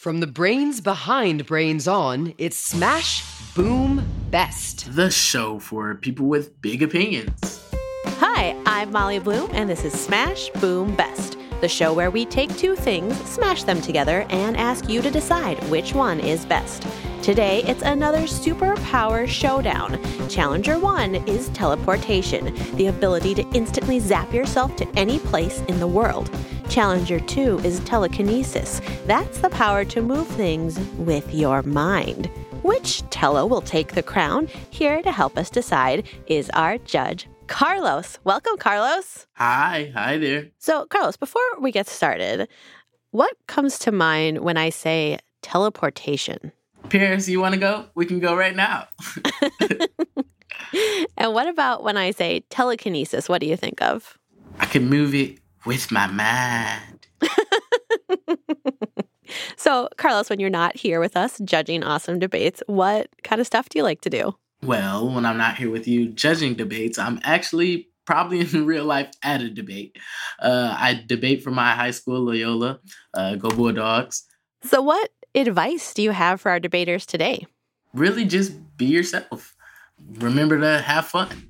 From the brains behind Brains On, it's Smash Boom Best. The show for people with big opinions. Hi, I'm Molly Bloom, and this is Smash Boom Best, the show where we take two things, smash them together, and ask you to decide which one is best. Today, it's another superpower showdown. Challenger 1 is teleportation, the ability to instantly zap yourself to any place in the world. Challenger 2 is telekinesis. That's the power to move things with your mind. Which Tello will take the crown? Here to help us decide is our judge, Carlos. Welcome, Carlos. Hi, hi there. So, Carlos, before we get started, what comes to mind when I say teleportation? Paris, you want to go? We can go right now. and what about when I say telekinesis? What do you think of? I can move it with my mind. so, Carlos, when you're not here with us judging awesome debates, what kind of stuff do you like to do? Well, when I'm not here with you judging debates, I'm actually probably in real life at a debate. Uh, I debate for my high school, Loyola. Uh, go Bulldogs. So, what advice do you have for our debaters today? Really, just be yourself. Remember to have fun.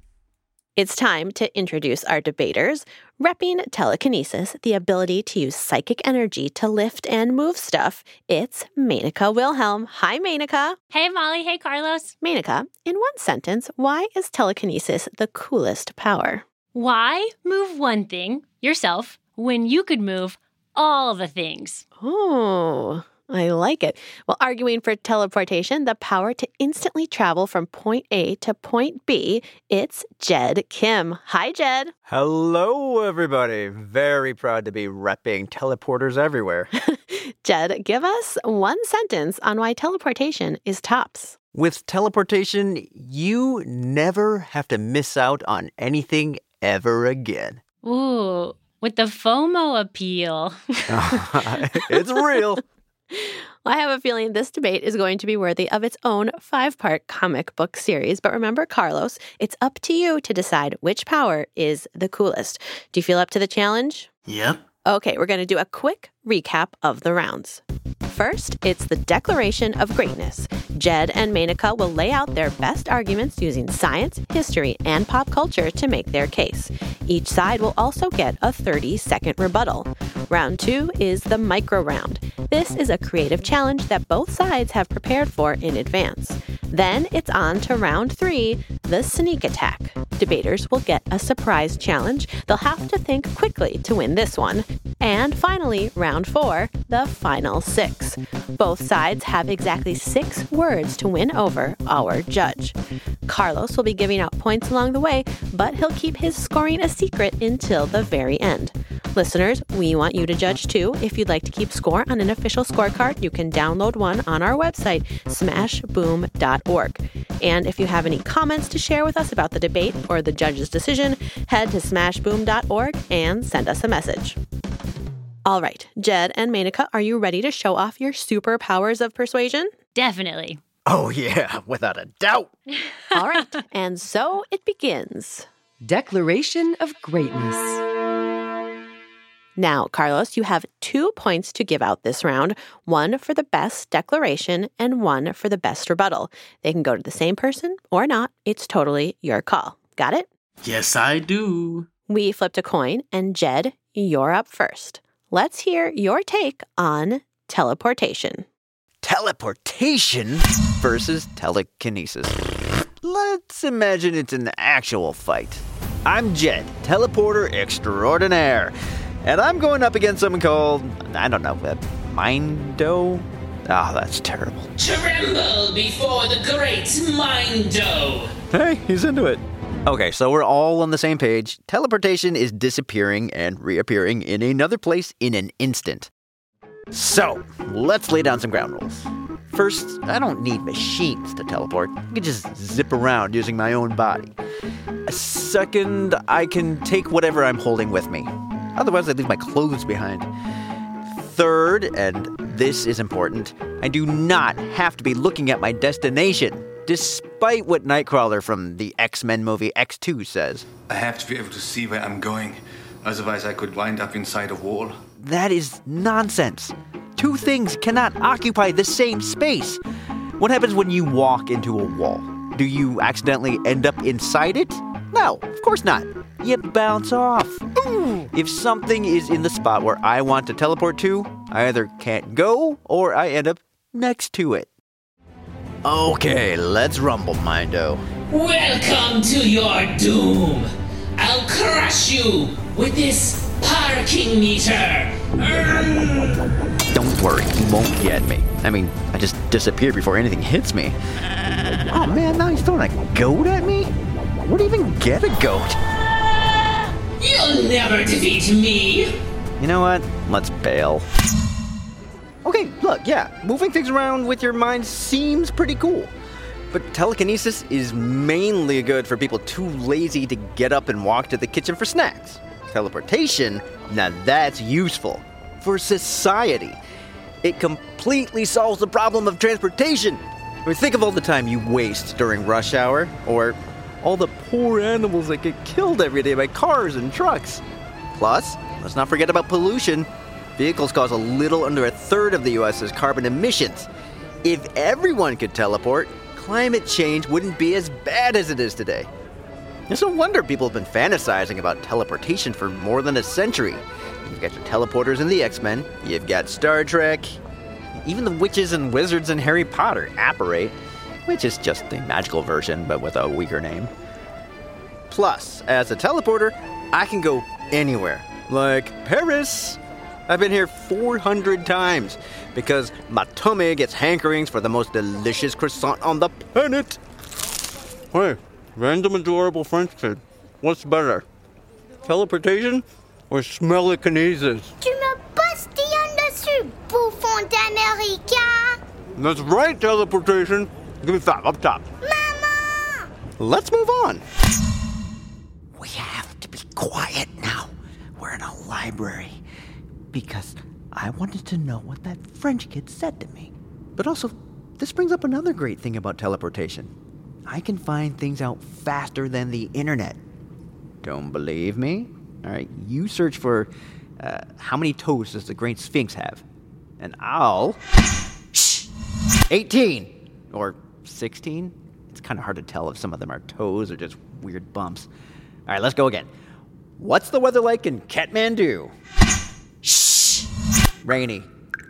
It's time to introduce our debaters. Repping telekinesis, the ability to use psychic energy to lift and move stuff, it's Menaka Wilhelm. Hi, Menaka. Hey, Molly. Hey, Carlos. Menaka, in one sentence, why is telekinesis the coolest power? Why move one thing, yourself, when you could move all the things? Oh, I like it. Well, arguing for teleportation, the power to instantly travel from point A to point B, it's Jed Kim. Hi, Jed. Hello, everybody. Very proud to be repping teleporters everywhere. Jed, give us one sentence on why teleportation is tops. With teleportation, you never have to miss out on anything ever again. Ooh, with the FOMO appeal. it's real. Well, I have a feeling this debate is going to be worthy of its own five part comic book series. But remember, Carlos, it's up to you to decide which power is the coolest. Do you feel up to the challenge? Yep. Okay, we're going to do a quick recap of the rounds. First, it's the Declaration of Greatness. Jed and Menaka will lay out their best arguments using science, history, and pop culture to make their case. Each side will also get a 30 second rebuttal. Round two is the micro round. This is a creative challenge that both sides have prepared for in advance. Then it's on to round three, the sneak attack. Debaters will get a surprise challenge. They'll have to think quickly to win this one. And finally, round four, the final six. Both sides have exactly six words to win over our judge. Carlos will be giving out points along the way, but he'll keep his scoring a secret until the very end. Listeners, we want you to judge too. If you'd like to keep score on an official scorecard, you can download one on our website, smashboom.org. And if you have any comments to share with us about the debate or the judge's decision, head to smashboom.org and send us a message. All right, Jed and Menaka, are you ready to show off your superpowers of persuasion? Definitely. Oh, yeah, without a doubt. All right, and so it begins. Declaration of Greatness. Now, Carlos, you have two points to give out this round one for the best declaration and one for the best rebuttal. They can go to the same person or not. It's totally your call. Got it? Yes, I do. We flipped a coin, and Jed, you're up first. Let's hear your take on teleportation. Teleportation versus telekinesis. Let's imagine it's an actual fight. I'm Jed, teleporter extraordinaire, and I'm going up against someone called, I don't know, uh, Mindo? Oh, that's terrible. Tremble before the great Mindo! Hey, he's into it. Okay, so we're all on the same page. Teleportation is disappearing and reappearing in another place in an instant. So, let's lay down some ground rules. First, I don't need machines to teleport. I can just zip around using my own body. Second, I can take whatever I'm holding with me. Otherwise, I leave my clothes behind. Third, and this is important, I do not have to be looking at my destination, despite what Nightcrawler from the X Men movie X2 says. I have to be able to see where I'm going, otherwise, I could wind up inside a wall. That is nonsense. Two things cannot occupy the same space. What happens when you walk into a wall? Do you accidentally end up inside it? No, of course not. You bounce off. If something is in the spot where I want to teleport to, I either can't go or I end up next to it. Okay, let's rumble, Mindo. Welcome to your doom. I'll crush you with this parking meter. Urgh. Don't worry, he won't get me. I mean, I just disappeared before anything hits me. Oh man, now he's throwing a goat at me? Where do you even get a goat? You'll never defeat me. You know what? Let's bail. Look, yeah, moving things around with your mind seems pretty cool. But telekinesis is mainly good for people too lazy to get up and walk to the kitchen for snacks. Teleportation, now that's useful. For society, it completely solves the problem of transportation. I mean, think of all the time you waste during rush hour, or all the poor animals that get killed every day by cars and trucks. Plus, let's not forget about pollution. Vehicles cause a little under a third of the US's carbon emissions. If everyone could teleport, climate change wouldn't be as bad as it is today. It's no wonder people have been fantasizing about teleportation for more than a century. You've got your teleporters in the X Men, you've got Star Trek, even the witches and wizards in Harry Potter apparate, which is just the magical version but with a weaker name. Plus, as a teleporter, I can go anywhere, like Paris. I've been here 400 times because my tummy gets hankerings for the most delicious croissant on the planet. Hey, random adorable French kid. What's better? Teleportation or smellikinesis? Tu me postillonnes dessus, bouffon d'Américain That's right, teleportation. Give me five up top. Maman Let's move on. We have to be quiet now. We're in a library. Because I wanted to know what that French kid said to me. But also, this brings up another great thing about teleportation. I can find things out faster than the internet. Don't believe me? All right, you search for uh, how many toes does the Great Sphinx have? And I'll. 18! Or 16? It's kind of hard to tell if some of them are toes or just weird bumps. All right, let's go again. What's the weather like in Kathmandu? Shh! Rainy.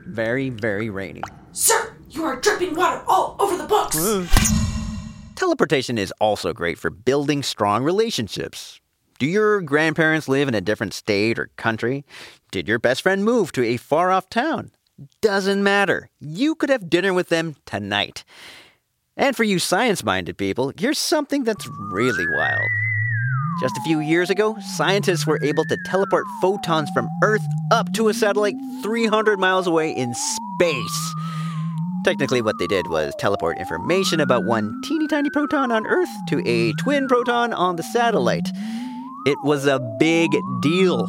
Very, very rainy. Sir, you are dripping water all over the books. Teleportation is also great for building strong relationships. Do your grandparents live in a different state or country? Did your best friend move to a far off town? Doesn't matter. You could have dinner with them tonight. And for you science minded people, here's something that's really wild. Just a few years ago, scientists were able to teleport photons from Earth up to a satellite 300 miles away in space. Technically, what they did was teleport information about one teeny tiny proton on Earth to a twin proton on the satellite. It was a big deal.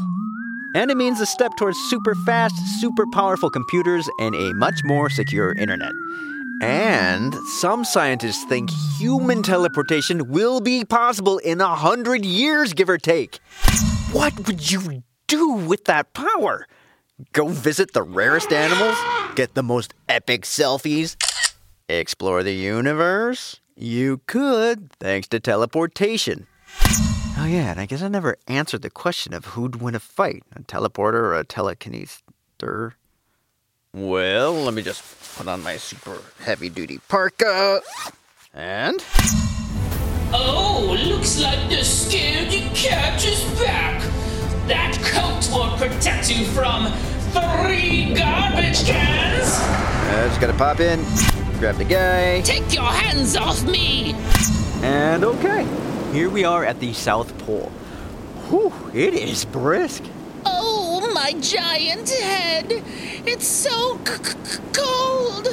And it means a step towards super fast, super powerful computers and a much more secure internet. And some scientists think human teleportation will be possible in a hundred years, give or take. What would you do with that power? Go visit the rarest animals? Get the most epic selfies? Explore the universe? You could, thanks to teleportation. Oh, yeah, and I guess I never answered the question of who'd win a fight a teleporter or a telekineser. Well, let me just put on my super heavy duty parka. And. Oh, looks like the scaredy cat is back. That coat won't protect you from three garbage cans. I just gotta pop in, grab the guy, Take your hands off me. and okay. Here we are at the South Pole. Whew, it is brisk. My giant head. It's so c- c- cold.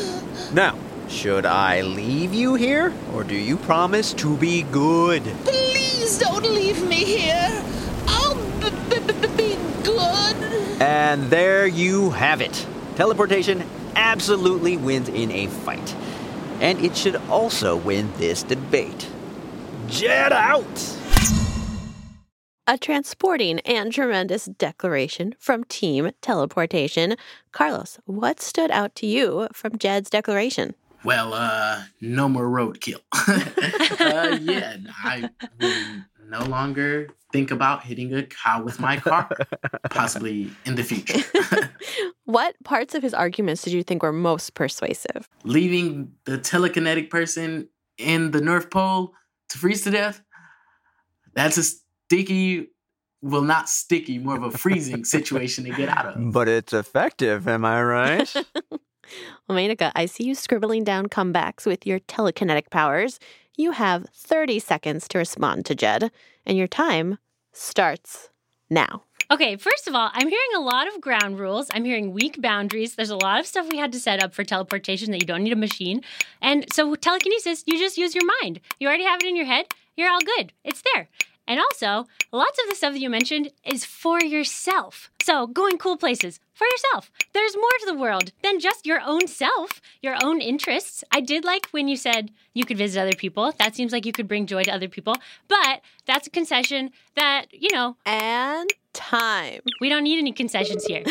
Now, should I leave you here, or do you promise to be good? Please don't leave me here. I'll b- b- be good. And there you have it. Teleportation absolutely wins in a fight. And it should also win this debate. Jed out! A transporting and tremendous declaration from Team Teleportation. Carlos, what stood out to you from Jed's declaration? Well, uh, no more roadkill. uh, yeah, I will no longer think about hitting a cow with my car, possibly in the future. what parts of his arguments did you think were most persuasive? Leaving the telekinetic person in the North Pole to freeze to death, that's a sticky, well, not sticky, more of a freezing situation to get out of. But it's effective, am I right? well, Menaka, I see you scribbling down comebacks with your telekinetic powers. You have 30 seconds to respond to Jed, and your time starts now. Okay, first of all, I'm hearing a lot of ground rules. I'm hearing weak boundaries. There's a lot of stuff we had to set up for teleportation that you don't need a machine. And so, telekinesis, you just use your mind. You already have it in your head. You're all good. It's there. And also, lots of the stuff that you mentioned is for yourself. So, going cool places for yourself. There's more to the world than just your own self, your own interests. I did like when you said you could visit other people. That seems like you could bring joy to other people. But that's a concession that, you know. And time. We don't need any concessions here.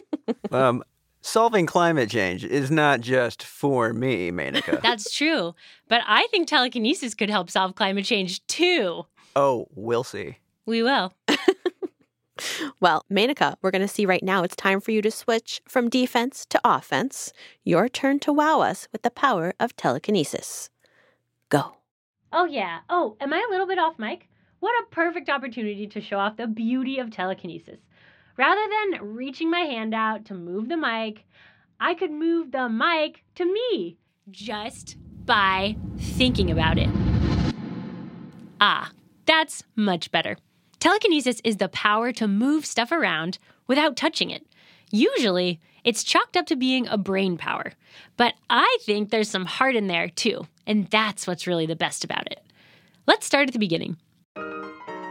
um, solving climate change is not just for me, Menaka. That's true. But I think telekinesis could help solve climate change too. Oh, we'll see. We will. well, Menaka, we're going to see right now it's time for you to switch from defense to offense. Your turn to wow us with the power of telekinesis. Go. Oh, yeah. Oh, am I a little bit off mic? What a perfect opportunity to show off the beauty of telekinesis. Rather than reaching my hand out to move the mic, I could move the mic to me just by thinking about it. Ah, that's much better. Telekinesis is the power to move stuff around without touching it. Usually, it's chalked up to being a brain power, but I think there's some heart in there too, and that's what's really the best about it. Let's start at the beginning.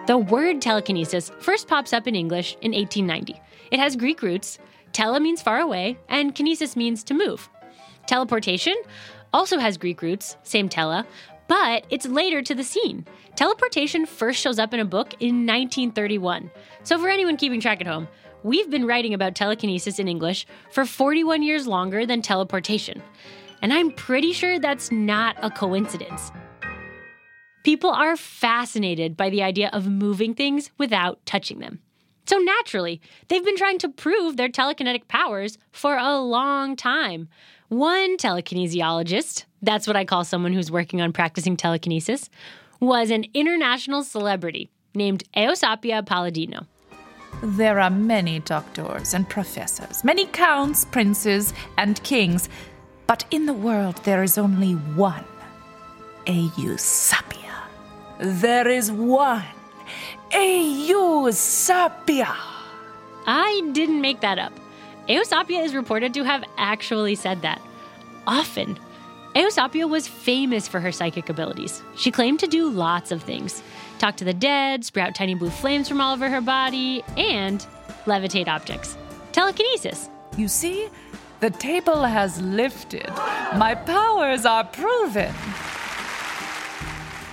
The word telekinesis first pops up in English in 1890. It has Greek roots. Tele means far away, and kinesis means to move. Teleportation also has Greek roots, same tele, but it's later to the scene. Teleportation first shows up in a book in 1931. So, for anyone keeping track at home, we've been writing about telekinesis in English for 41 years longer than teleportation. And I'm pretty sure that's not a coincidence. People are fascinated by the idea of moving things without touching them. So naturally, they've been trying to prove their telekinetic powers for a long time. One telekinesiologist, that's what I call someone who's working on practicing telekinesis, was an international celebrity named Eusapia Palladino. There are many doctors and professors, many counts, princes, and kings, but in the world there is only one Eusapia. There is one Eusapia. I didn't make that up. Eusapia is reported to have actually said that. Often. Eusapia was famous for her psychic abilities. She claimed to do lots of things talk to the dead, sprout tiny blue flames from all over her body, and levitate objects. Telekinesis. You see, the table has lifted. My powers are proven.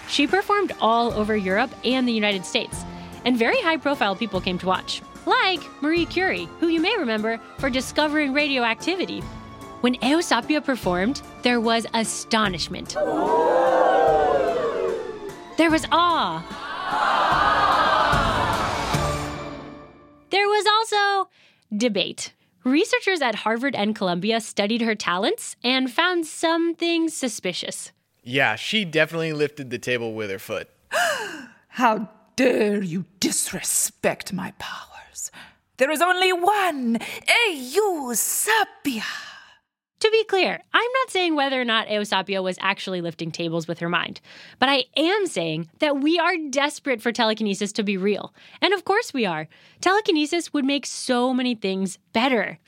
She performed all over Europe and the United States, and very high profile people came to watch, like Marie Curie, who you may remember for discovering radioactivity. When Eusapia performed, there was astonishment. There was awe. There was also debate. Researchers at Harvard and Columbia studied her talents and found some things suspicious. Yeah, she definitely lifted the table with her foot. How dare you disrespect my powers? There is only one Eusapia. To be clear, I'm not saying whether or not Eusapia was actually lifting tables with her mind, but I am saying that we are desperate for telekinesis to be real. And of course we are. Telekinesis would make so many things better.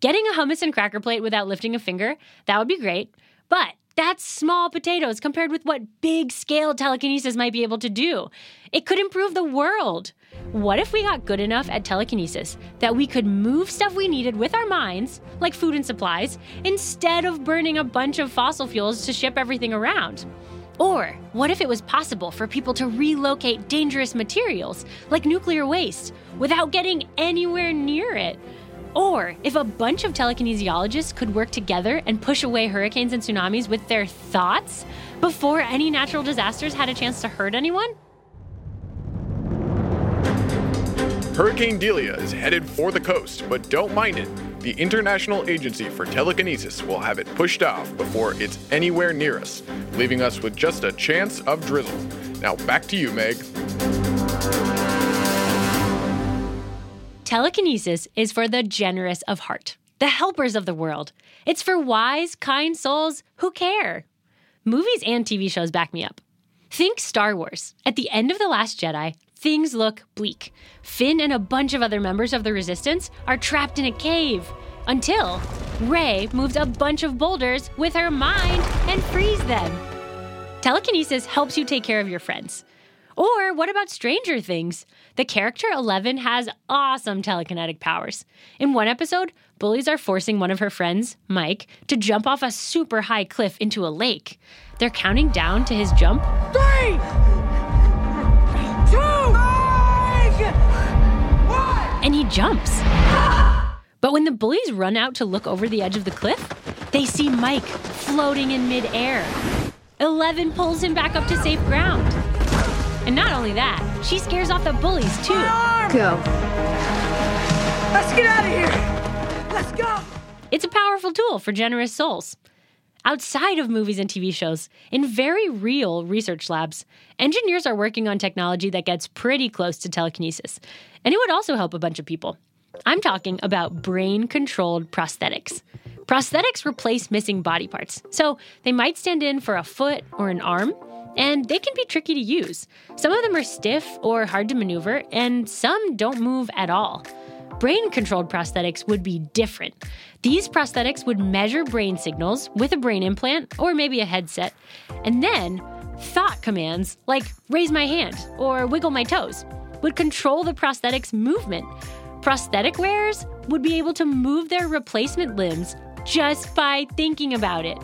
Getting a hummus and cracker plate without lifting a finger, that would be great. But that's small potatoes compared with what big scale telekinesis might be able to do. It could improve the world. What if we got good enough at telekinesis that we could move stuff we needed with our minds, like food and supplies, instead of burning a bunch of fossil fuels to ship everything around? Or what if it was possible for people to relocate dangerous materials, like nuclear waste, without getting anywhere near it? Or if a bunch of telekinesiologists could work together and push away hurricanes and tsunamis with their thoughts before any natural disasters had a chance to hurt anyone? Hurricane Delia is headed for the coast, but don't mind it. The International Agency for Telekinesis will have it pushed off before it's anywhere near us, leaving us with just a chance of drizzle. Now back to you, Meg. Telekinesis is for the generous of heart, the helpers of the world. It's for wise, kind souls who care. Movies and TV shows back me up. Think Star Wars. At the end of The Last Jedi, things look bleak. Finn and a bunch of other members of the Resistance are trapped in a cave until Rey moves a bunch of boulders with her mind and frees them. Telekinesis helps you take care of your friends. Or what about Stranger Things? The character Eleven has awesome telekinetic powers. In one episode, bullies are forcing one of her friends, Mike, to jump off a super high cliff into a lake. They're counting down to his jump. Three, two, one. and he jumps. But when the bullies run out to look over the edge of the cliff, they see Mike floating in midair. Eleven pulls him back up to safe ground. And not only that, she scares off the bullies too. Go. Let's get out of here. Let's go. It's a powerful tool for generous souls. Outside of movies and TV shows, in very real research labs, engineers are working on technology that gets pretty close to telekinesis. And it would also help a bunch of people. I'm talking about brain controlled prosthetics. Prosthetics replace missing body parts, so they might stand in for a foot or an arm, and they can be tricky to use. Some of them are stiff or hard to maneuver, and some don't move at all. Brain controlled prosthetics would be different. These prosthetics would measure brain signals with a brain implant or maybe a headset, and then thought commands like raise my hand or wiggle my toes would control the prosthetic's movement. Prosthetic wearers would be able to move their replacement limbs just by thinking about it.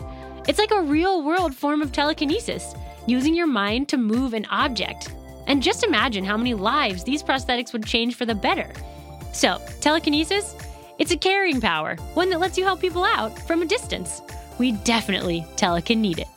It's like a real world form of telekinesis, using your mind to move an object. And just imagine how many lives these prosthetics would change for the better. So, telekinesis, it's a carrying power, one that lets you help people out from a distance. We definitely telekin need it.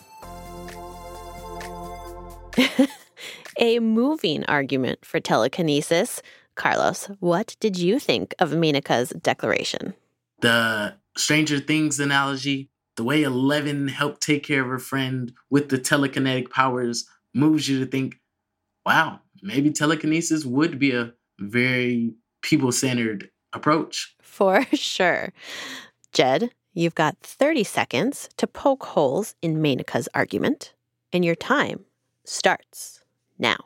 A moving argument for telekinesis. Carlos, what did you think of Menaka's declaration? The Stranger Things analogy, the way Eleven helped take care of her friend with the telekinetic powers moves you to think, wow, maybe telekinesis would be a very people centered approach. For sure. Jed, you've got 30 seconds to poke holes in Menaka's argument, and your time starts now.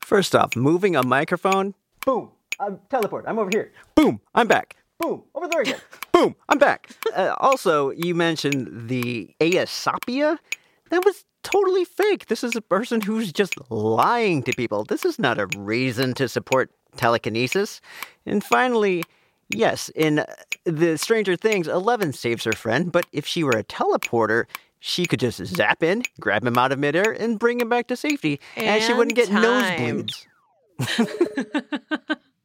First off, moving a microphone. Boom. I'm teleport. I'm over here. Boom. I'm back. Boom. Over there again. Boom. I'm back. Uh, also, you mentioned the Eusapia. That was totally fake. This is a person who's just lying to people. This is not a reason to support telekinesis. And finally, yes, in uh, the Stranger Things, Eleven saves her friend, but if she were a teleporter, she could just zap in, grab him out of midair, and bring him back to safety, and, she wouldn't get And time. nosebleeds.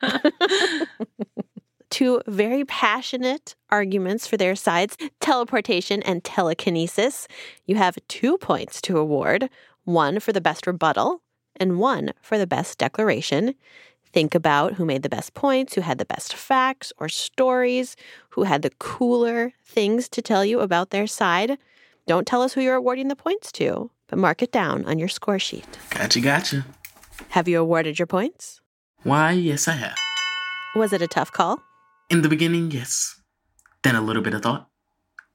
Two very passionate arguments for their sides teleportation and telekinesis. You have two points to award one for the best rebuttal and one for the best declaration. Think about who made the best points, who had the best facts or stories, who had the cooler things to tell you about their side. Don't tell us who you're awarding the points to, but mark it down on your score sheet. Gotcha, gotcha. Have you awarded your points? Why, yes, I have. Was it a tough call? In the beginning, yes. Then a little bit of thought.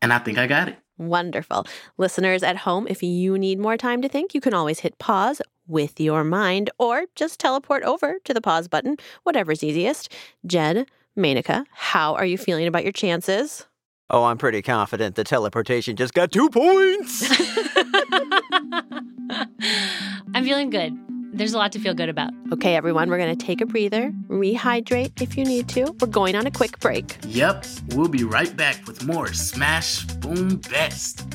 And I think I got it. Wonderful. Listeners at home, if you need more time to think, you can always hit pause with your mind or just teleport over to the pause button, whatever's easiest. Jed, Menaka, how are you feeling about your chances? Oh, I'm pretty confident the teleportation just got two points. I'm feeling good there's a lot to feel good about. Okay, everyone, we're going to take a breather, rehydrate if you need to. We're going on a quick break. Yep, we'll be right back with more Smash Boom Best.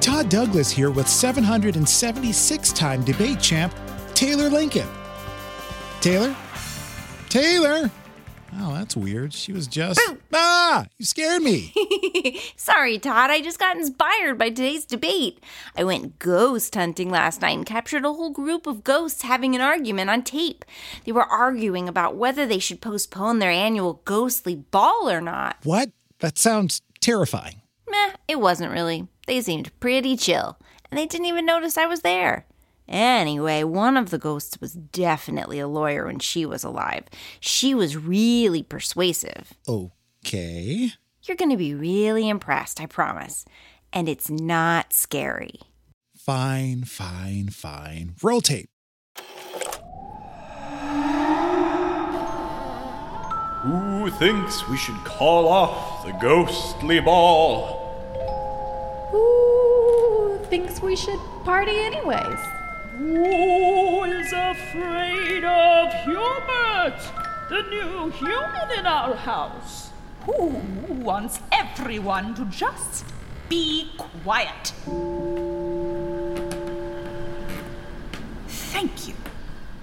Todd Douglas here with 776 time debate champ, Taylor Lincoln. Taylor? Taylor! Oh, that's weird. She was just. Ah! You scared me. Sorry, Todd. I just got inspired by today's debate. I went ghost hunting last night and captured a whole group of ghosts having an argument on tape. They were arguing about whether they should postpone their annual ghostly ball or not. What? That sounds terrifying. Meh, it wasn't really. They seemed pretty chill, and they didn't even notice I was there. Anyway, one of the ghosts was definitely a lawyer when she was alive. She was really persuasive. Okay. You're going to be really impressed, I promise. And it's not scary. Fine, fine, fine. Roll tape. Who thinks we should call off the ghostly ball? Who thinks we should party anyways? Who is afraid of Hubert, the new human in our house? Who wants everyone to just be quiet? Thank you.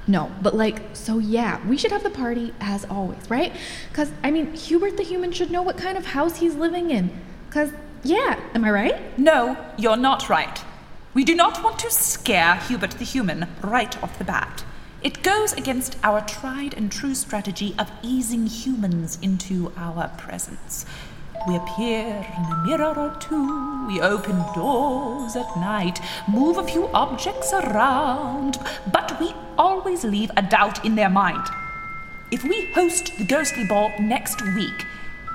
No, but like, so yeah, we should have the party as always, right? Because, I mean, Hubert the human should know what kind of house he's living in. Because, yeah, am I right? No, you're not right. We do not want to scare Hubert the human right off the bat. It goes against our tried and true strategy of easing humans into our presence. We appear in a mirror or two, we open doors at night, move a few objects around, but we always leave a doubt in their mind. If we host the ghostly ball next week,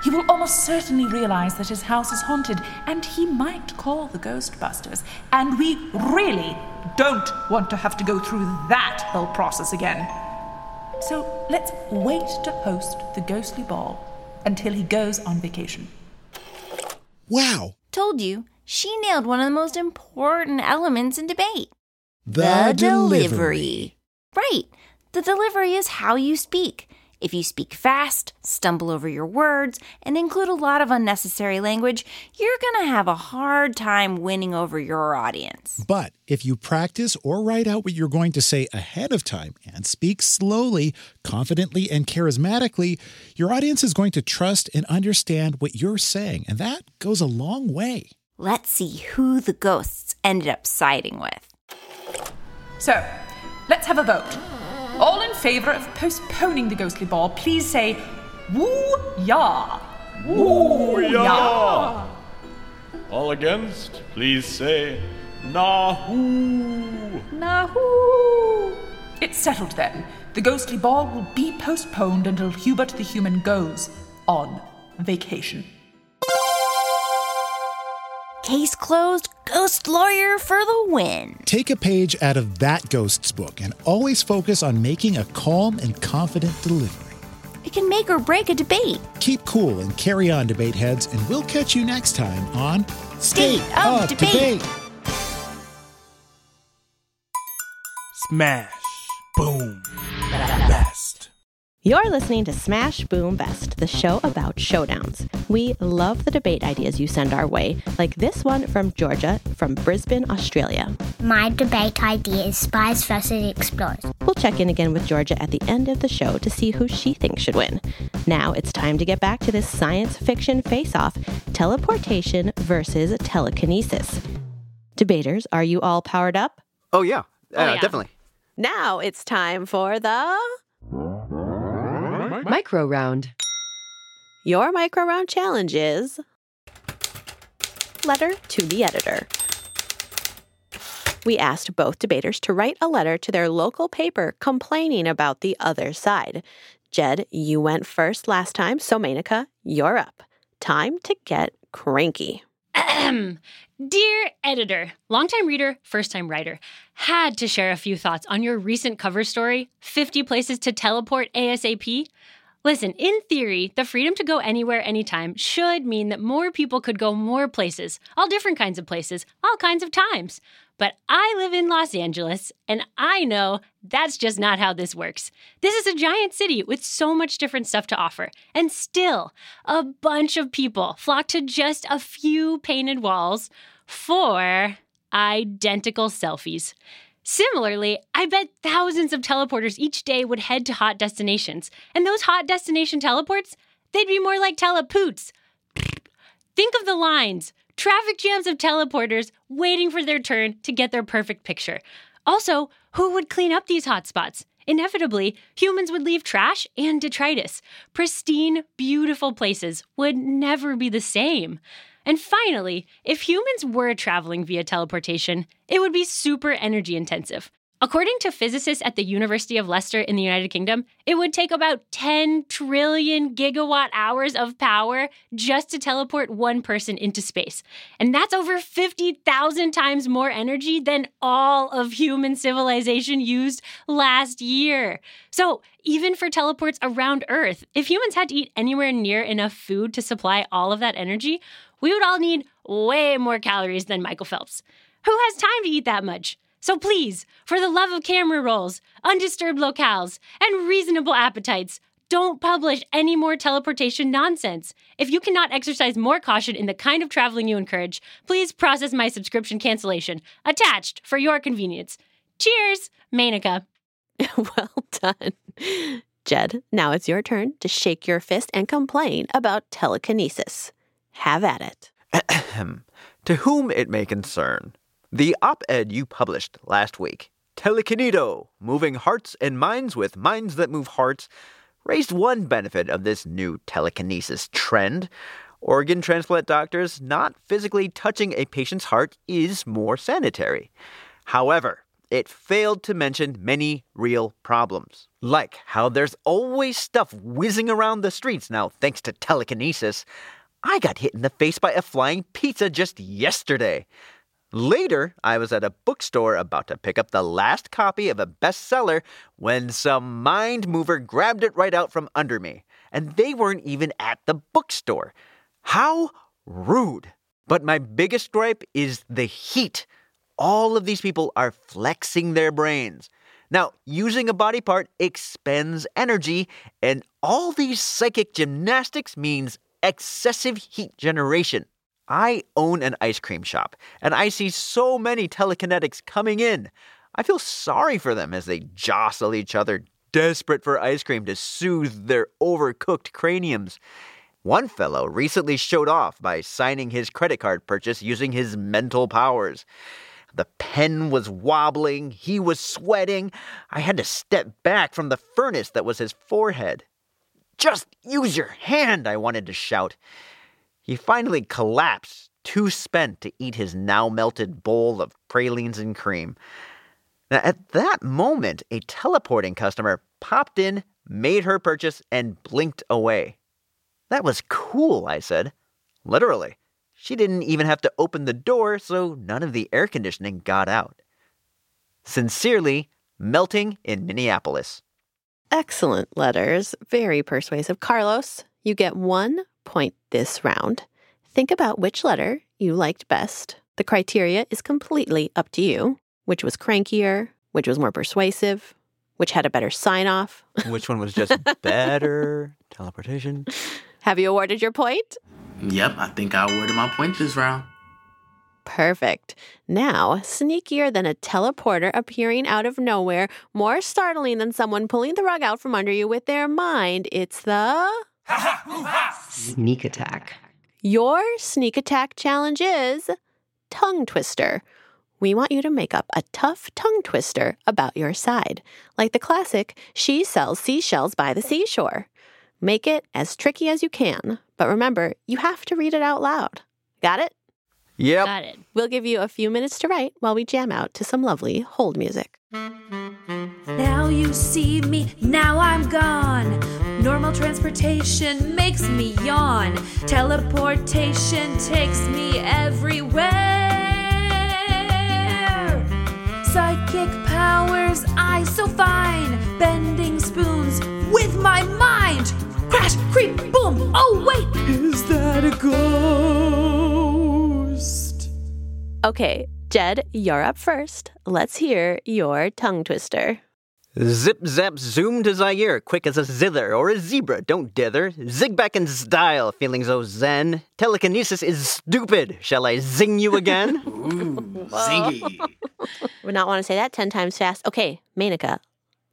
he will almost certainly realize that his house is haunted, and he might call the Ghostbusters. And we really don't want to have to go through that whole process again. So let's wait to host the ghostly ball until he goes on vacation. Wow. Told you, she nailed one of the most important elements in debate The delivery. Right. The delivery is how you speak. If you speak fast, stumble over your words, and include a lot of unnecessary language, you're going to have a hard time winning over your audience. But if you practice or write out what you're going to say ahead of time and speak slowly, confidently, and charismatically, your audience is going to trust and understand what you're saying. And that goes a long way. Let's see who the ghosts ended up siding with. So, let's have a vote. All in favor of postponing the ghostly ball, please say woo ya. Woo ya! All against, please say Nahoo. Nahoo! It's settled then. The ghostly ball will be postponed until Hubert the human goes on vacation. Case closed, ghost lawyer for the win. Take a page out of that ghost's book and always focus on making a calm and confident delivery. It can make or break a debate. Keep cool and carry on, debate heads, and we'll catch you next time on State of Debate. Smash. Boom. Best. You're listening to Smash Boom Best, the show about showdowns. We love the debate ideas you send our way, like this one from Georgia from Brisbane, Australia. My debate idea is spies versus explorers. We'll check in again with Georgia at the end of the show to see who she thinks should win. Now it's time to get back to this science fiction face off teleportation versus telekinesis. Debaters, are you all powered up? Oh, yeah. Oh, Uh, yeah. Definitely. Now it's time for the Micro round. Your micro round challenge is Letter to the Editor. We asked both debaters to write a letter to their local paper complaining about the other side. Jed, you went first last time, so Menaka, you're up. Time to get cranky. Dear editor, longtime reader, first time writer, had to share a few thoughts on your recent cover story 50 Places to Teleport ASAP. Listen, in theory, the freedom to go anywhere, anytime should mean that more people could go more places, all different kinds of places, all kinds of times. But I live in Los Angeles, and I know that's just not how this works. This is a giant city with so much different stuff to offer, and still, a bunch of people flock to just a few painted walls for identical selfies. Similarly, I bet thousands of teleporters each day would head to hot destinations. And those hot destination teleports, they'd be more like telepoots. Think of the lines traffic jams of teleporters waiting for their turn to get their perfect picture. Also, who would clean up these hotspots? Inevitably, humans would leave trash and detritus. Pristine, beautiful places would never be the same. And finally, if humans were traveling via teleportation, it would be super energy intensive. According to physicists at the University of Leicester in the United Kingdom, it would take about 10 trillion gigawatt hours of power just to teleport one person into space. And that's over 50,000 times more energy than all of human civilization used last year. So, even for teleports around Earth, if humans had to eat anywhere near enough food to supply all of that energy, we would all need way more calories than Michael Phelps. Who has time to eat that much? So please, for the love of camera rolls, undisturbed locales, and reasonable appetites, don't publish any more teleportation nonsense. If you cannot exercise more caution in the kind of traveling you encourage, please process my subscription cancellation, attached for your convenience. Cheers, Menaka. well done. Jed, now it's your turn to shake your fist and complain about telekinesis. Have at it. to whom it may concern, the op ed you published last week, Telekineto, Moving Hearts and Minds with Minds That Move Hearts, raised one benefit of this new telekinesis trend. Organ transplant doctors not physically touching a patient's heart is more sanitary. However, it failed to mention many real problems, like how there's always stuff whizzing around the streets now thanks to telekinesis. I got hit in the face by a flying pizza just yesterday. Later, I was at a bookstore about to pick up the last copy of a bestseller when some mind mover grabbed it right out from under me, and they weren't even at the bookstore. How rude! But my biggest gripe is the heat. All of these people are flexing their brains. Now, using a body part expends energy, and all these psychic gymnastics means excessive heat generation. I own an ice cream shop, and I see so many telekinetics coming in. I feel sorry for them as they jostle each other, desperate for ice cream to soothe their overcooked craniums. One fellow recently showed off by signing his credit card purchase using his mental powers. The pen was wobbling, he was sweating. I had to step back from the furnace that was his forehead. Just use your hand, I wanted to shout. He finally collapsed, too spent to eat his now melted bowl of pralines and cream. Now, at that moment, a teleporting customer popped in, made her purchase, and blinked away. That was cool, I said. Literally. She didn't even have to open the door, so none of the air conditioning got out. Sincerely, Melting in Minneapolis. Excellent letters. Very persuasive. Carlos, you get one point this round. Think about which letter you liked best. The criteria is completely up to you. Which was crankier, which was more persuasive, which had a better sign off. Which one was just better? Teleportation. Have you awarded your point? Yep, I think I awarded my point this round. Perfect. Now, sneakier than a teleporter appearing out of nowhere, more startling than someone pulling the rug out from under you with their mind, it's the. Sneak attack. Your sneak attack challenge is tongue twister. We want you to make up a tough tongue twister about your side, like the classic She sells seashells by the seashore. Make it as tricky as you can, but remember, you have to read it out loud. Got it? Yep. Got it. We'll give you a few minutes to write while we jam out to some lovely hold music. Now you see me, now I'm gone. Normal transportation makes me yawn. Teleportation takes me everywhere. Psychic powers, I so fine. Bending spoons with my mind. Crash, creep, boom. Oh, wait, Okay, Jed, you're up first. Let's hear your tongue twister. Zip zap zoom to Zaire, quick as a zither or a zebra, don't dither. Zig back in style, feeling so oh, zen. Telekinesis is stupid. Shall I zing you again? zingy. Would not want to say that 10 times fast. Okay, Menaka,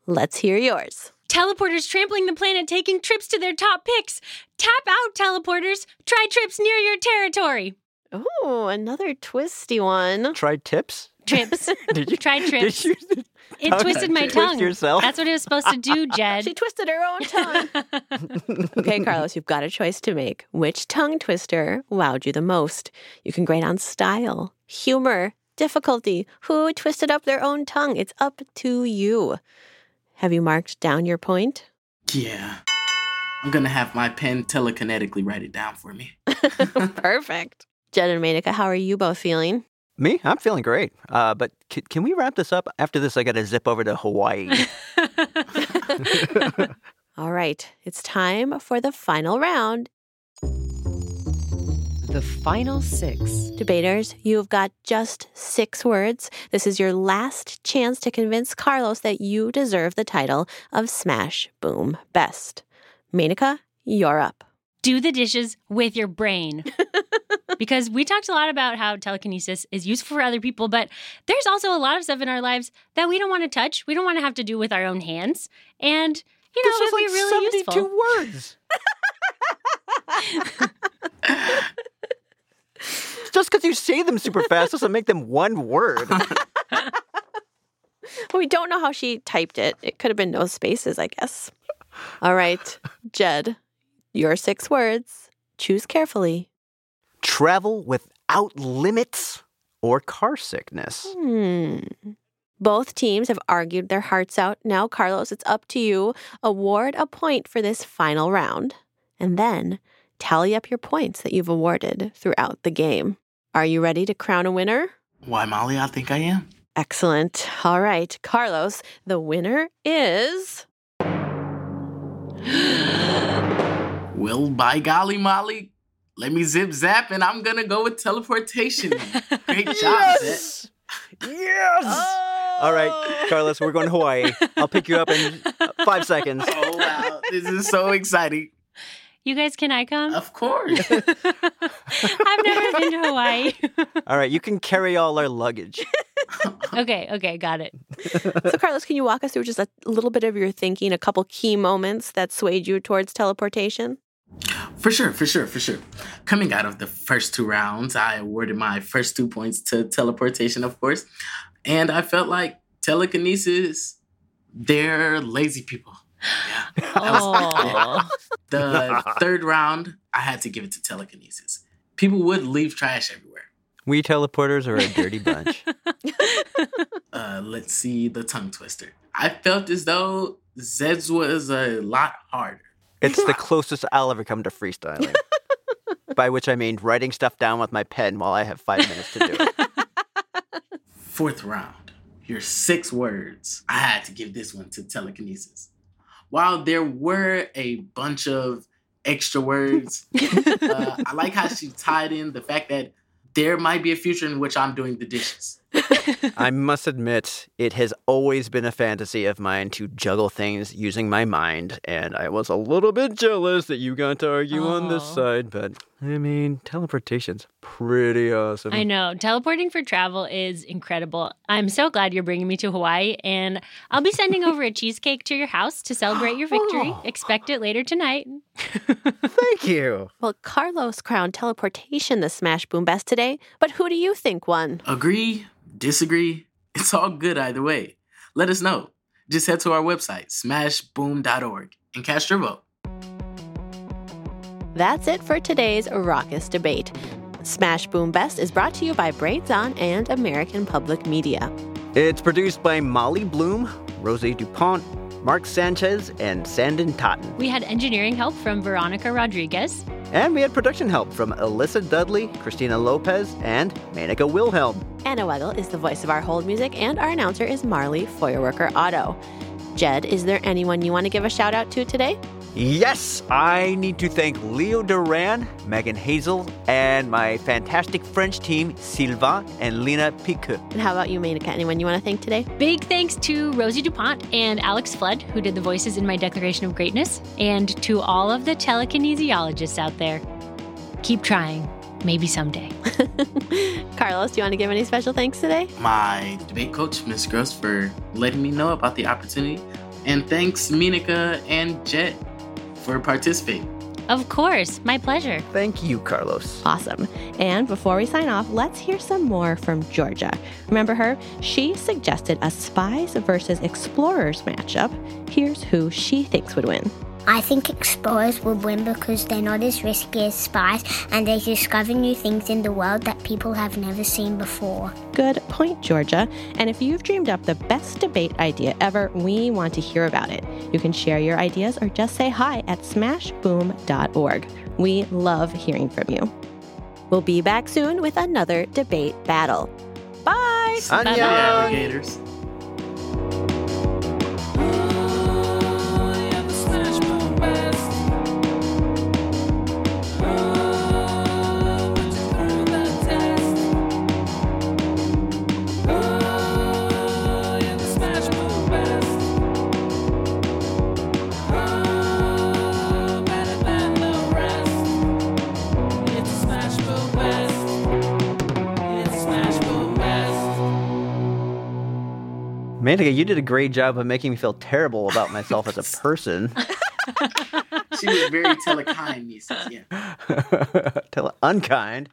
let's hear yours. Teleporters trampling the planet, taking trips to their top picks. Tap out, teleporters. Try trips near your territory. Oh, another twisty one. Tried tips? Trips. Did you Try trips. Did you It twisted my twist tongue. yourself? That's what it was supposed to do, Jed. She twisted her own tongue. okay, Carlos, you've got a choice to make. Which tongue twister wowed you the most? You can grade on style, humor, difficulty. Who twisted up their own tongue? It's up to you. Have you marked down your point? Yeah. I'm gonna have my pen telekinetically write it down for me. Perfect. Jed and Menaka, how are you both feeling? Me? I'm feeling great. Uh, but c- can we wrap this up? After this, I got to zip over to Hawaii. All right, it's time for the final round. The final six. Debaters, you've got just six words. This is your last chance to convince Carlos that you deserve the title of Smash Boom Best. Menaka, you're up. Do the dishes with your brain. because we talked a lot about how telekinesis is useful for other people, but there's also a lot of stuff in our lives that we don't want to touch. We don't want to have to do with our own hands. And, you know, This it'd is like be really 72 useful. words. Just because you say them super fast doesn't make them one word. We don't know how she typed it. It could have been no spaces, I guess. All right, Jed, your six words. Choose carefully. Travel without limits or car sickness. Hmm. Both teams have argued their hearts out. Now, Carlos, it's up to you. Award a point for this final round, and then tally up your points that you've awarded throughout the game. Are you ready to crown a winner? Why, Molly, I think I am. Excellent. All right, Carlos, the winner is. Well, by golly, Molly, let me zip zap and I'm gonna go with teleportation. Great job, Jed. Yes! All right, oh. Carlos, we're going to Hawaii. I'll pick you up in five seconds. Oh, wow. This is so exciting. You guys, can I come? Of course. I've never been to Hawaii. All right, you can carry all our luggage. okay, okay, got it. So, Carlos, can you walk us through just a little bit of your thinking, a couple key moments that swayed you towards teleportation? For sure, for sure, for sure. Coming out of the first two rounds, I awarded my first two points to teleportation, of course. And I felt like telekinesis, they're lazy people. Yeah. Oh. The third round, I had to give it to telekinesis. People would leave trash everywhere. We teleporters are a dirty bunch. Uh, let's see the tongue twister. I felt as though Jed's was a lot harder. It's the closest I'll ever come to freestyling. By which I mean writing stuff down with my pen while I have five minutes to do it. Fourth round, your six words. I had to give this one to telekinesis. While there were a bunch of extra words, uh, I like how she tied in the fact that there might be a future in which I'm doing the dishes. I must admit, it has always been a fantasy of mine to juggle things using my mind, and I was a little bit jealous that you got to argue on this side, but I mean, teleportation's pretty awesome. I know. Teleporting for travel is incredible. I'm so glad you're bringing me to Hawaii, and I'll be sending over a cheesecake to your house to celebrate your victory. Expect it later tonight. Thank you. Well, Carlos crowned teleportation the Smash Boom Best today, but who do you think won? Agree, disagree, it's all good either way. Let us know. Just head to our website, smashboom.org, and cast your vote. That's it for today's raucous debate. Smash Boom Best is brought to you by Brains On and American Public Media. It's produced by Molly Bloom, Rose DuPont, Mark Sanchez, and Sandon Totten. We had engineering help from Veronica Rodriguez. And we had production help from Alyssa Dudley, Christina Lopez, and Menaka Wilhelm. Anna Weigel is the voice of our hold music, and our announcer is Marley Feuerwerker Otto. Jed, is there anyone you want to give a shout out to today? Yes, I need to thank Leo Duran, Megan Hazel, and my fantastic French team, Sylvain and Lena Piqueux. And how about you, Menaka? Anyone you want to thank today? Big thanks to Rosie DuPont and Alex Flood, who did the voices in my Declaration of Greatness, and to all of the telekinesiologists out there. Keep trying. Maybe someday. Carlos, do you want to give any special thanks today? My debate coach, Miss Gross, for letting me know about the opportunity. And thanks, Menaka and Jed, for participating. Of course, my pleasure. Thank you, Carlos. Awesome. And before we sign off, let's hear some more from Georgia. Remember her? She suggested a spies versus explorers matchup. Here's who she thinks would win. I think explorers will win because they're not as risky as spies and they discover new things in the world that people have never seen before. Good point, Georgia. And if you've dreamed up the best debate idea ever, we want to hear about it. You can share your ideas or just say hi at smashboom.org. We love hearing from you. We'll be back soon with another debate battle. Bye! Bye, alligators. Menaka, you did a great job of making me feel terrible about myself as a person. She was very telekinesis, yeah. Tele- unkind.